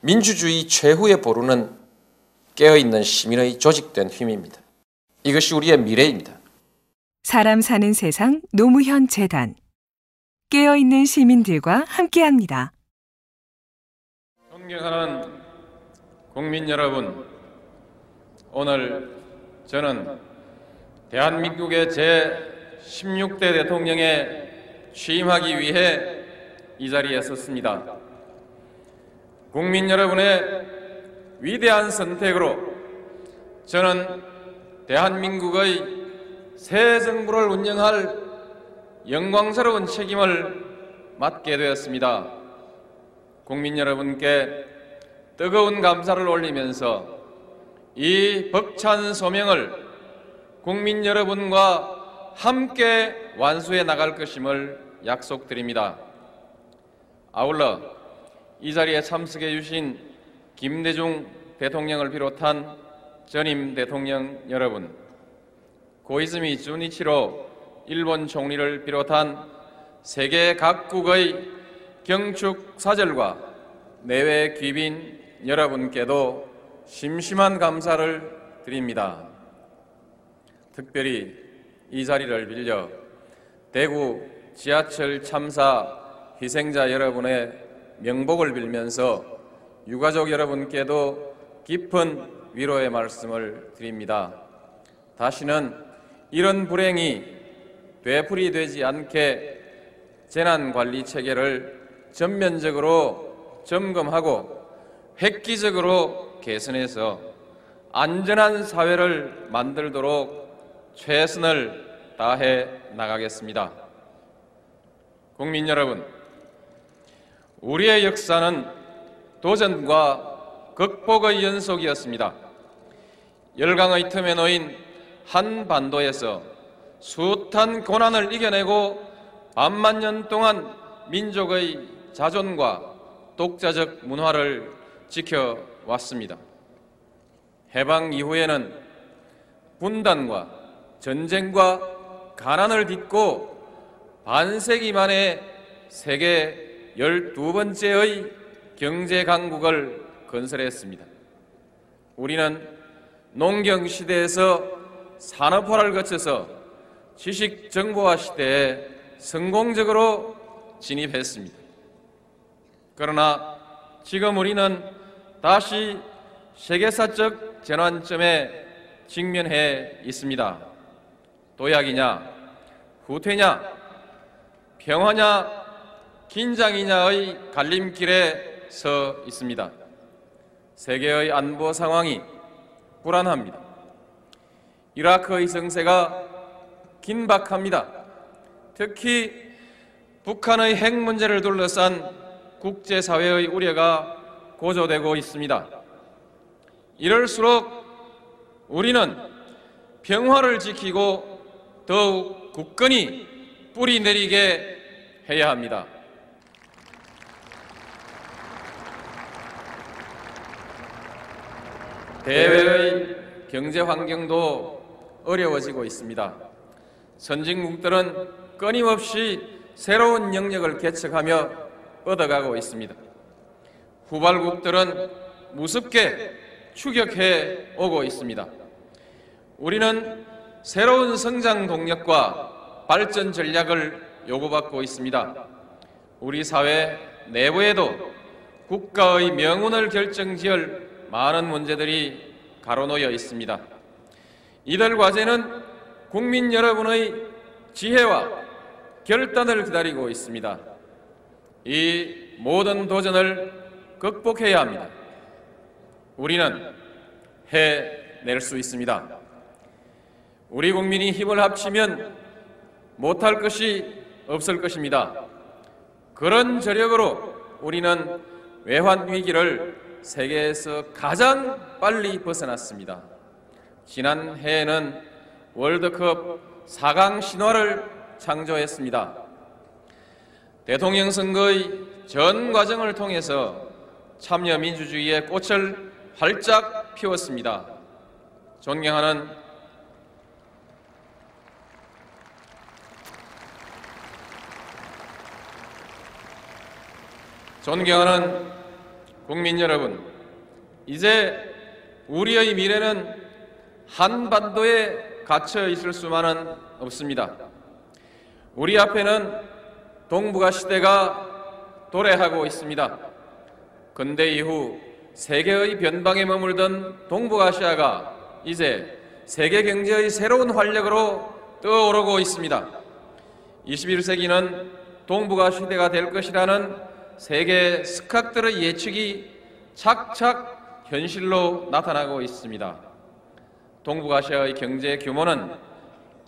민주주의 최후의 보루는 깨어있는 시민의 조직된 힘입니다. 이것이 우리의 미래입니다. 사람 사는 세상 노무현 재단 깨어있는 시민들과 함께합니다. 존경하는 국민 여러분, 오늘 저는 대한민국의 제 16대 대통령에 취임하기 위해 이 자리에 섰습니다. 국민 여러분의 위대한 선택으로 저는 대한민국의 새 정부를 운영할 영광스러운 책임을 맡게 되었습니다. 국민 여러분께 뜨거운 감사를 올리면서 이 벅찬 소명을 국민 여러분과 함께 완수해 나갈 것임을 약속드립니다. 아울러 이 자리에 참석해 주신 김대중 대통령을 비롯한 전임 대통령 여러분, 고이즈미 주니치로 일본 총리를 비롯한 세계 각국의 경축 사절과 내외 귀빈 여러분께도 심심한 감사를 드립니다. 특별히 이 자리를 빌려 대구 지하철 참사 희생자 여러분의 명복을 빌면서 유가족 여러분께도 깊은 위로의 말씀을 드립니다. 다시는 이런 불행이 되풀이되지 않게 재난관리 체계를 전면적으로 점검하고 획기적으로 개선해서 안전한 사회를 만들도록 최선을 다해 나가겠습니다. 국민 여러분, 우리의 역사는 도전과 극복의 연속이었습니다. 열강의 틈에 놓인 한 반도에서 숱한 고난을 이겨내고 반만 년 동안 민족의 자존과 독자적 문화를 지켜왔습니다. 해방 이후에는 분단과 전쟁과 가난을 딛고 반세기 만에 세계 열두 번째의 경제 강국을 건설했습니다. 우리는 농경 시대에서 산업화를 거쳐서 지식 정보화 시대에 성공적으로 진입했습니다. 그러나 지금 우리는 다시 세계사적 전환점에 직면해 있습니다. 도약이냐, 후퇴냐, 평화냐, 긴장이냐의 갈림길에 서 있습니다. 세계의 안보 상황이 불안합니다. 이라크의 성세가 긴박합니다. 특히 북한의 핵 문제를 둘러싼 국제사회의 우려가 고조되고 있습니다. 이럴수록 우리는 평화를 지키고 더욱 굳건히 뿌리 내리게 해야 합니다. 대외의 경제 환경도 어려워지고 있습니다. 선진국들은 끊임없이 새로운 영역을 개척하며 뻗어가고 있습니다. 후발국들은 무섭게 추격해 오고 있습니다. 우리는 새로운 성장 동력과 발전 전략을 요구받고 있습니다. 우리 사회 내부에도 국가의 명운을 결정지을 많은 문제들이 가로놓여 있습니다. 이들 과제는 국민 여러분의 지혜와 결단을 기다리고 있습니다. 이 모든 도전을 극복해야 합니다. 우리는 해낼 수 있습니다. 우리 국민이 힘을 합치면 못할 것이 없을 것입니다. 그런 저력으로 우리는 외환 위기를 세계에서 가장 빨리 벗어났습니다. 지난 해에는 월드컵 4강 신화를 창조했습니다. 대통령 선거의 전 과정을 통해서 참여 민주주의의 꽃을 활짝 피웠습니다. 존경하는 존경하는 국민 여러분, 이제 우리의 미래는 한반도에 갇혀 있을 수만은 없습니다. 우리 앞에는 동북아 시대가 도래하고 있습니다. 근대 이후 세계의 변방에 머물던 동북아시아가 이제 세계 경제의 새로운 활력으로 떠오르고 있습니다. 21세기는 동북아 시대가 될 것이라는 세계 스캅들의 예측이 착착 현실로 나타나고 있습니다. 동북아시아의 경제 규모는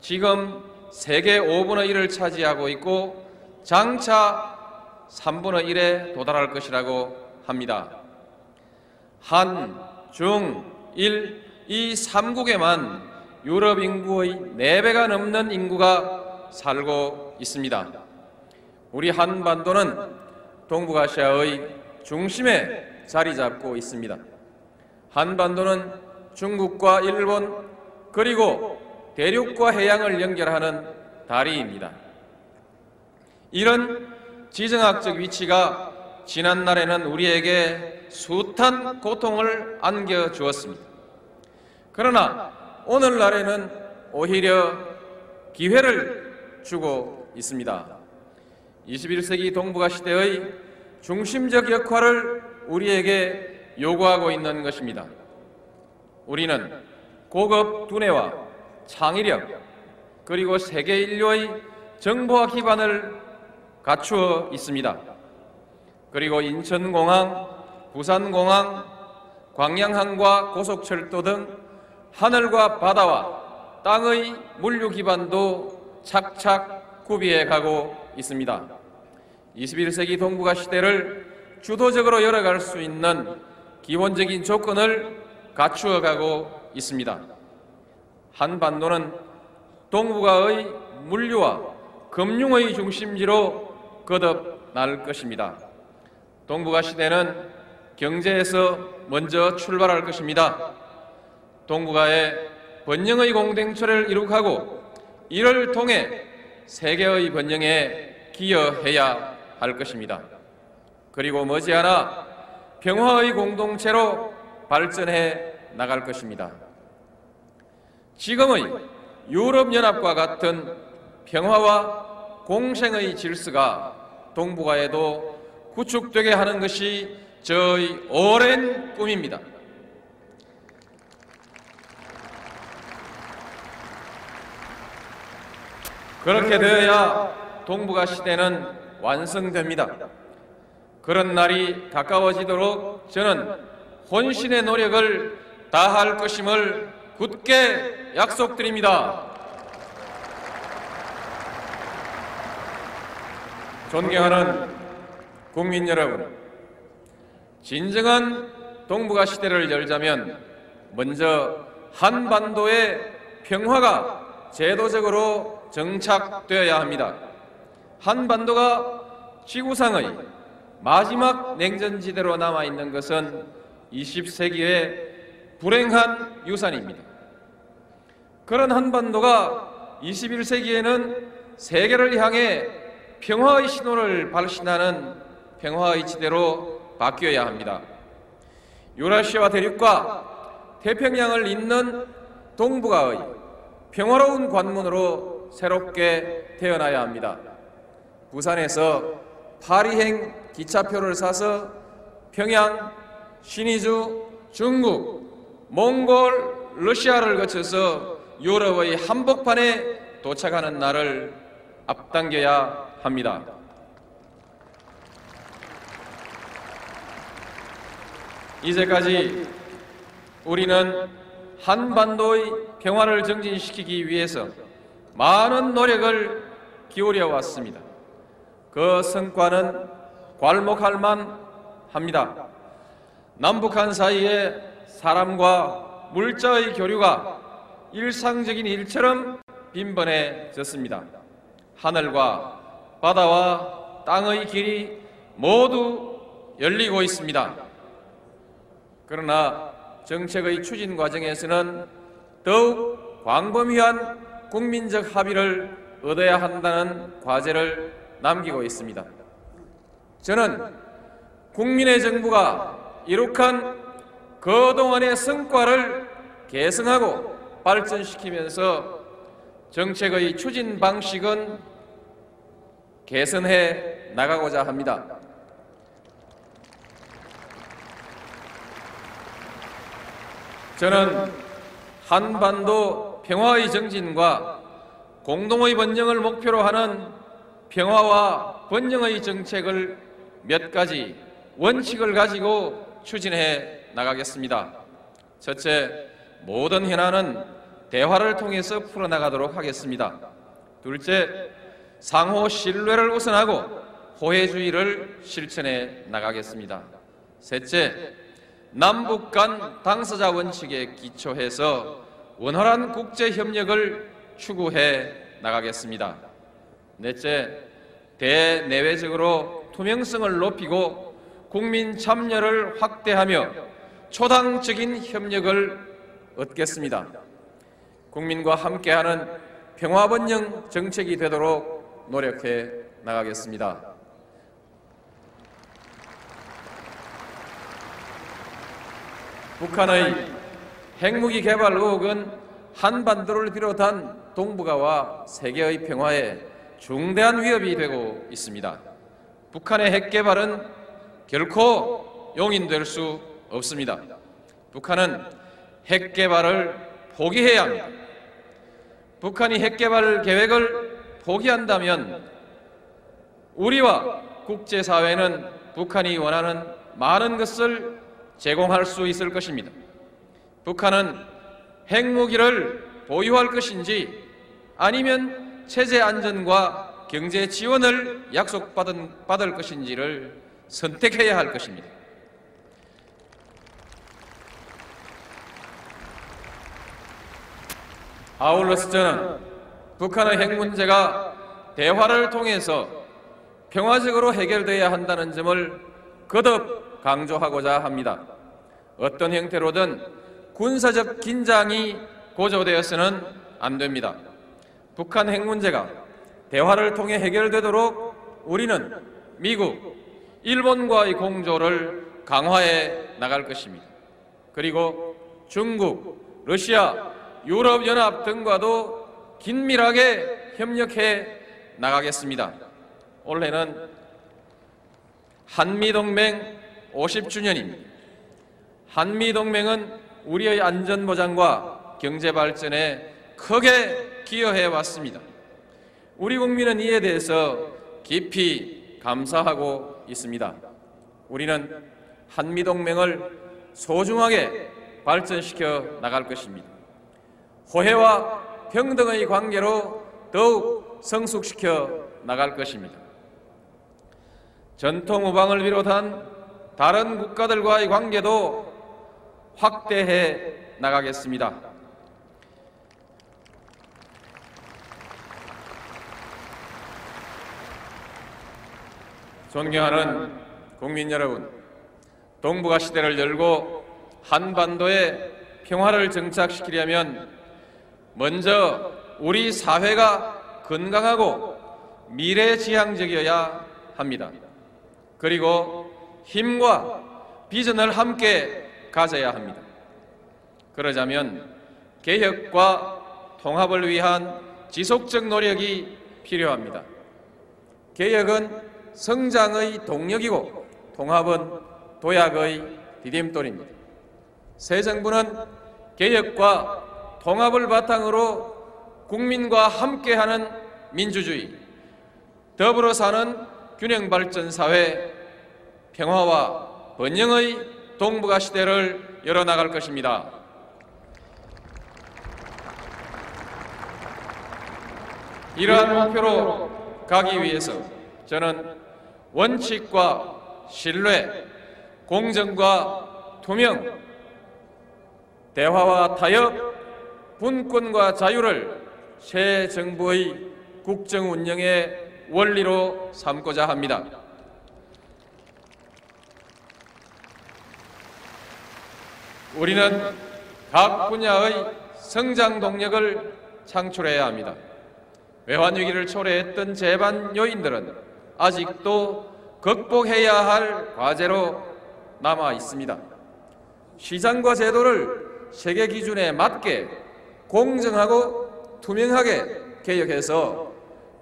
지금 세계 5분의 1을 차지하고 있고 장차 3분의 1에 도달할 것이라고 합니다. 한, 중, 일, 이 3국에만 유럽 인구의 4배가 넘는 인구가 살고 있습니다. 우리 한반도는 동북아시아의 중심에 자리 잡고 있습니다. 한반도는 중국과 일본 그리고 대륙과 해양을 연결하는 다리입니다. 이런 지정학적 위치가 지난날에는 우리에게 숱한 고통을 안겨주었습니다. 그러나 오늘날에는 오히려 기회를 주고 있습니다. 21세기 동북아 시대의 중심적 역할을 우리에게 요구하고 있는 것입니다. 우리는 고급 두뇌와 창의력 그리고 세계 인류의 정보화 기반을 갖추어 있습니다. 그리고 인천공항, 부산공항, 광양항과 고속철도 등 하늘과 바다와 땅의 물류 기반도 착착 구비해 가고 있습니다. 21세기 동북아 시대를 주도적으로 열어갈 수 있는 기본적인 조건을 갖추어 가고 있습니다. 한반도는 동북아의 물류와 금융의 중심지로 거듭날 것입니다. 동북아 시대는 경제에서 먼저 출발할 것입니다. 동북아의 번영의 공동체를 이룩하고 이를 통해 세계의 번영에 기여해야 할 것입니다. 그리고 머지않아 평화의 공동체로 발전해 나갈 것입니다. 지금의 유럽연합과 같은 평화와 공생의 질서가 동북아에도 구축되게 하는 것이 저의 오랜 꿈입니다. 그렇게 되어야 동북아 시대는 완성됩니다. 그런 날이 가까워지도록 저는 혼신의 노력을 다할 것임을 굳게 약속드립니다. 존경하는 국민 여러분, 진정한 동북아 시대를 열자면 먼저 한반도의 평화가 제도적으로 정착되어야 합니다. 한반도가 지구상의 마지막 냉전지대로 남아 있는 것은 20세기의 불행한 유산입니다. 그런 한반도가 21세기에는 세계를 향해 평화의 신호를 발신하는 평화의 지대로 바뀌어야 합니다. 유라시아와 대륙과 태평양을 잇는 동북아의 평화로운 관문으로 새롭게 태어나야 합니다. 부산에서 파리행 기차표를 사서 평양, 신의주, 중국, 몽골, 러시아를 거쳐서 유럽의 한복판에 도착하는 날을 앞당겨야 합니다. 이제까지 우리는 한반도의 평화를 정진시키기 위해서 많은 노력을 기울여 왔습니다. 그 성과는 괄목할 만 합니다. 남북한 사이에 사람과 물자의 교류가 일상적인 일처럼 빈번해졌습니다. 하늘과 바다와 땅의 길이 모두 열리고 있습니다. 그러나 정책의 추진 과정에서는 더욱 광범위한 국민적 합의를 얻어야 한다는 과제를 남기고 있습니다. 저는 국민의 정부가 이룩한 그동안의 성과를 계승하고 발전시키면서 정책의 추진 방식은 개선해 나가고자 합니다. 저는 한반도 평화의 정진과 공동의 번영을 목표로 하는 평화와 번영의 정책을 몇 가지 원칙을 가지고 추진해 나가겠습니다. 첫째, 모든 현안은 대화를 통해서 풀어나가도록 하겠습니다. 둘째, 상호 신뢰를 우선하고 호혜주의를 실천해 나가겠습니다. 셋째, 남북 간 당사자 원칙에 기초해서 원활한 국제 협력을 추구해 나가겠습니다. 넷째, 대내외적으로 투명성을 높이고 국민 참여를 확대하며 초당적인 협력을 얻겠습니다. 국민과 함께하는 평화번영 정책이 되도록 노력해 나가겠습니다. 북한의 핵무기 개발 의혹은 한반도를 비롯한 동북아와 세계의 평화에 중대한 위협이 되고 있습니다. 북한의 핵 개발은 결코 용인될 수 없습니다. 북한은 핵 개발을 포기해야 합니다. 북한이 핵 개발 계획을 포기한다면 우리와 국제사회는 북한이 원하는 많은 것을 제공할 수 있을 것입니다. 북한은 핵무기를 보유할 것인지 아니면 체제 안전과 경제 지원을 약속받은 받을 것인지를 선택해야 할 것입니다. 아울러서 저는 북한의 핵 문제가 대화를 통해서 평화적으로 해결돼야 한다는 점을 거듭 강조하고자 합니다. 어떤 형태로든 군사적 긴장이 고조되어서는 안 됩니다. 북한 핵 문제가 대화를 통해 해결되도록 우리는 미국, 일본과의 공조를 강화해 나갈 것입니다. 그리고 중국, 러시아, 유럽연합 등과도 긴밀하게 협력해 나가겠습니다. 올해는 한미동맹 50주년입니다. 한미동맹은 우리의 안전보장과 경제 발전에 크게 기여해 왔습니다. 우리 국민은 이에 대해서 깊이 감사하고 있습니다. 우리는 한미동맹을 소중하게 발전시켜 나갈 것입니다. 호혜와 평등의 관계로 더욱 성숙시켜 나갈 것입니다. 전통 우방을 비롯한 다른 국가들과의 관계도 확대해 나가겠습니다. 존경하는 국민 여러분, 동북아 시대를 열고 한반도에 평화를 정착시키려면 먼저 우리 사회가 건강하고 미래지향적이어야 합니다. 그리고 힘과 비전을 함께 가져야 합니다. 그러자면 개혁과 통합을 위한 지속적 노력이 필요합니다. 개혁은 성장의 동력이고 통합은 도약의 디딤돌입니다. 새 정부는 개혁과 통합을 바탕으로 국민과 함께하는 민주주의, 더불어 사는 균형 발전 사회, 평화와 번영의 동북아 시대를 열어나갈 것입니다. 이러한 목표로 가기 위해서 저는 원칙과 신뢰, 공정과 투명, 대화와 타협, 분권과 자유를 새 정부의 국정 운영의 원리로 삼고자 합니다. 우리는 각 분야의 성장 동력을 창출해야 합니다. 외환 위기를 초래했던 재반 요인들은 아직도 극복해야 할 과제로 남아 있습니다. 시장과 제도를 세계 기준에 맞게 공정하고 투명하게 개혁해서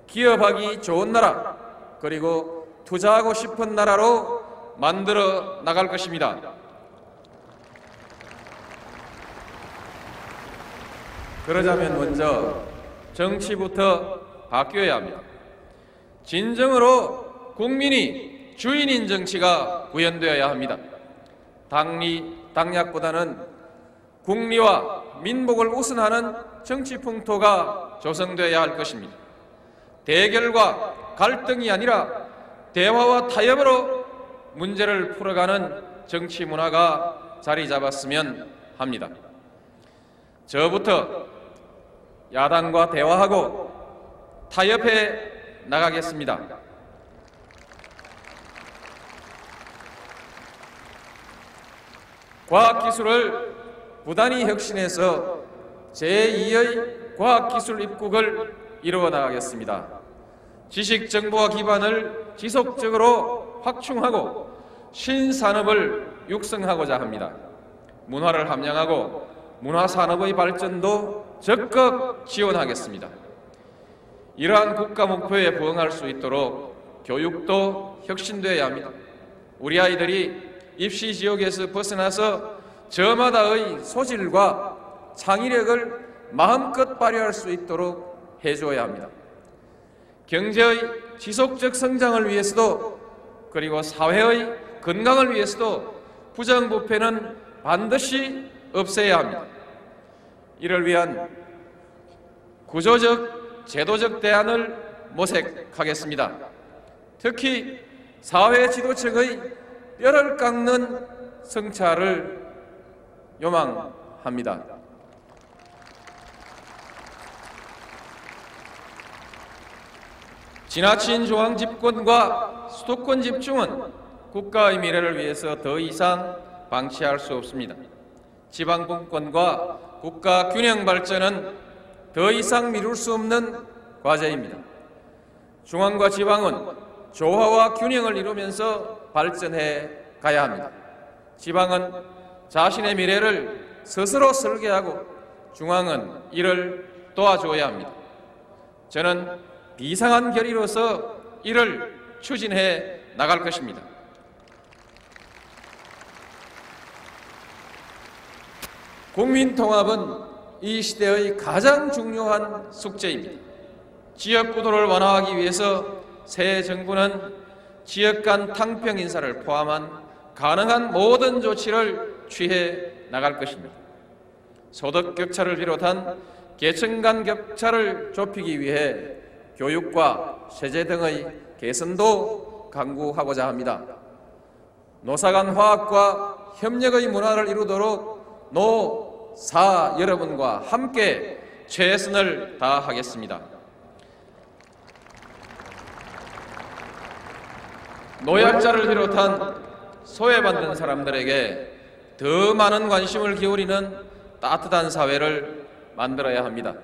기업하기 좋은 나라 그리고 투자하고 싶은 나라로 만들어 나갈 것입니다. 그러자면 먼저 정치부터 바뀌어야 합니다. 진정으로 국민이 주인인 정치가 구현되어야 합니다. 당리, 당략보다는 국리와 민복을 우선하는 정치 풍토가 조성되어야 할 것입니다. 대결과 갈등이 아니라 대화와 타협으로 문제를 풀어가는 정치 문화가 자리 잡았으면 합니다. 저부터 야당과 대화하고 타협해 나가겠습니다. 과학기술을 부단히 혁신해서 제2의 과학기술 입국을 이루어 나가겠습니다. 지식정보화 기반을 지속적으로 확충하고 신산업을 육성하고자 합니다. 문화를 함양하고 문화산업의 발전도 적극 지원하겠습니다. 이러한 국가 목표에 부응할 수 있도록 교육도 혁신되어야 합니다. 우리 아이들이 입시 지역에서 벗어나서 저마다의 소질과 창의력을 마음껏 발휘할 수 있도록 해줘야 합니다. 경제의 지속적 성장을 위해서도 그리고 사회의 건강을 위해서도 부정부패는 반드시 없애야 합니다. 이를 위한 구조적, 제도적 대안을 모색하겠습니다. 특히 사회 지도층의 뼈를 깎는 성찰을 요망합니다. 지나친 중앙 집권과 수도권 집중은 국가의 미래를 위해서 더 이상 방치할 수 없습니다. 지방 분권과 국가 균형 발전은 더 이상 미룰 수 없는 과제입니다. 중앙과 지방은 조화와 균형을 이루면서 발전해 가야 합니다. 지방은 자신의 미래를 스스로 설계하고 중앙은 이를 도와줘야 합니다. 저는 비상한 결의로서 이를 추진해 나갈 것입니다. 국민 통합은 이 시대의 가장 중요한 숙제입니다. 지역 구도를 완화하기 위해서 새 정부는 지역 간 탕평 인사를 포함한 가능한 모든 조치를 취해 나갈 것입니다. 소득 격차를 비롯한 계층 간 격차를 좁히기 위해 교육과 세제 등의 개선도 강구하고자 합니다. 노사 간 화합과 협력의 문화를 이루도록 노, 사 여러분과 함께 최선을 다하겠습니다. 노약자를 비롯한 소외받는 사람들에게 더 많은 관심을 기울이는 따뜻한 사회를 만들어야 합니다.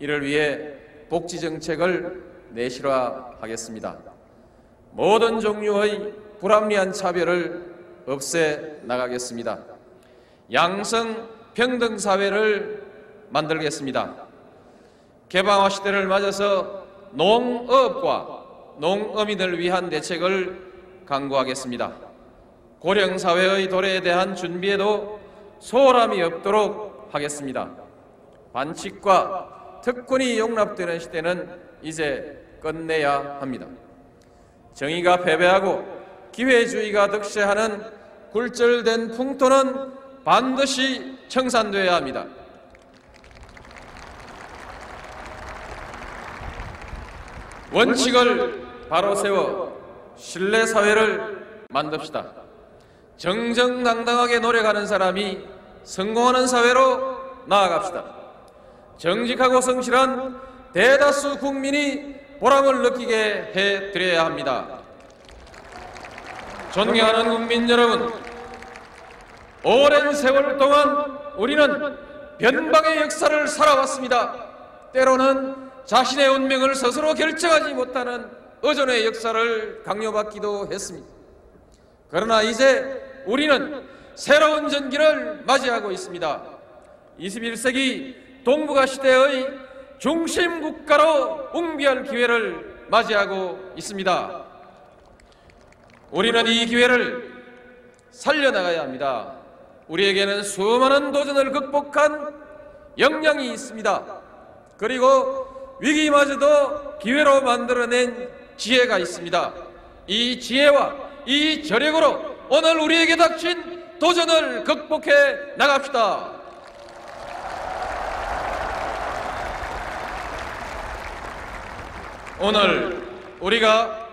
이를 위해 복지 정책을 내실화하겠습니다. 모든 종류의 불합리한 차별을 없애 나가겠습니다. 양성 평등 사회를 만들겠습니다. 개방화 시대를 맞아서 농업과 농어민을 위한 대책을 강구하겠습니다. 고령 사회의 도래에 대한 준비에도 소홀함이 없도록 하겠습니다. 반칙과 특권이 용납되는 시대는 이제 끝내야 합니다. 정의가 패배하고 기회주의가 득세하는 굴절된 풍토는 반드시 청산되어야 합니다. 원칙을 바로 세워 신뢰 사회를 만듭시다. 정정당당하게 노력하는 사람이 성공하는 사회로 나아갑시다. 정직하고 성실한 대다수 국민이 보람을 느끼게 해 드려야 합니다. 존경하는 국민 여러분, 오랜 세월 동안 우리는 변방의 역사를 살아왔습니다. 때로는 자신의 운명을 스스로 결정하지 못하는 의존의 역사를 강요받기도 했습니다. 그러나 이제 우리는 새로운 전기를 맞이하고 있습니다. 21세기 동북아 시대의 중심 국가로 웅비할 기회를 맞이하고 있습니다. 우리는 이 기회를 살려나가야 합니다. 우리에게는 수많은 도전을 극복한 역량이 있습니다. 그리고 위기마저도 기회로 만들어낸 지혜가 있습니다. 이 지혜와 이 저력으로 오늘 우리에게 닥친 도전을 극복해 나갑시다. 오늘 우리가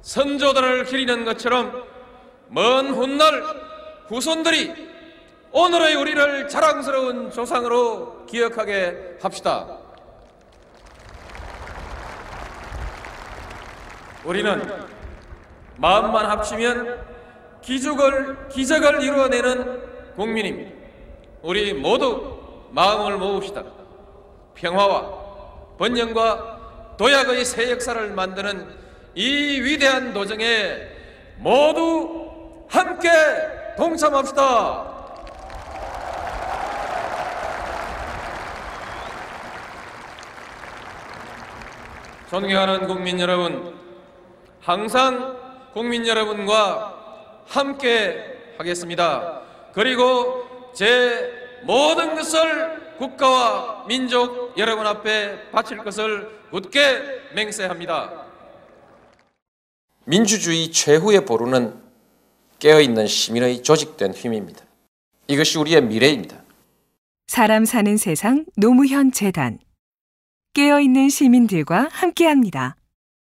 선조들을 기리는 것처럼 먼 훗날 후손들이 오늘의 우리를 자랑스러운 조상으로 기억하게 합시다. 우리는 마음만 합치면 기적을, 기적을 이루어내는 국민입니다. 우리 모두 마음을 모읍시다. 평화와 번영과 도약의 새 역사를 만드는 이 위대한 도정에 모두 함께 동참합시다. 존경하는 국민 여러분, 항상 국민 여러분과 함께 하겠습니다. 그리고 제 모든 것을 국가와 민족 여러분 앞에 바칠 것을 굳게 맹세합니다. 민주주의 최후의 보루는 깨어있는 시민의 조직된 힘입니다. 이것이 우리의 미래입니다. 사람 사는 세상 노무현 재단 깨어있는 시민들과 함께합니다.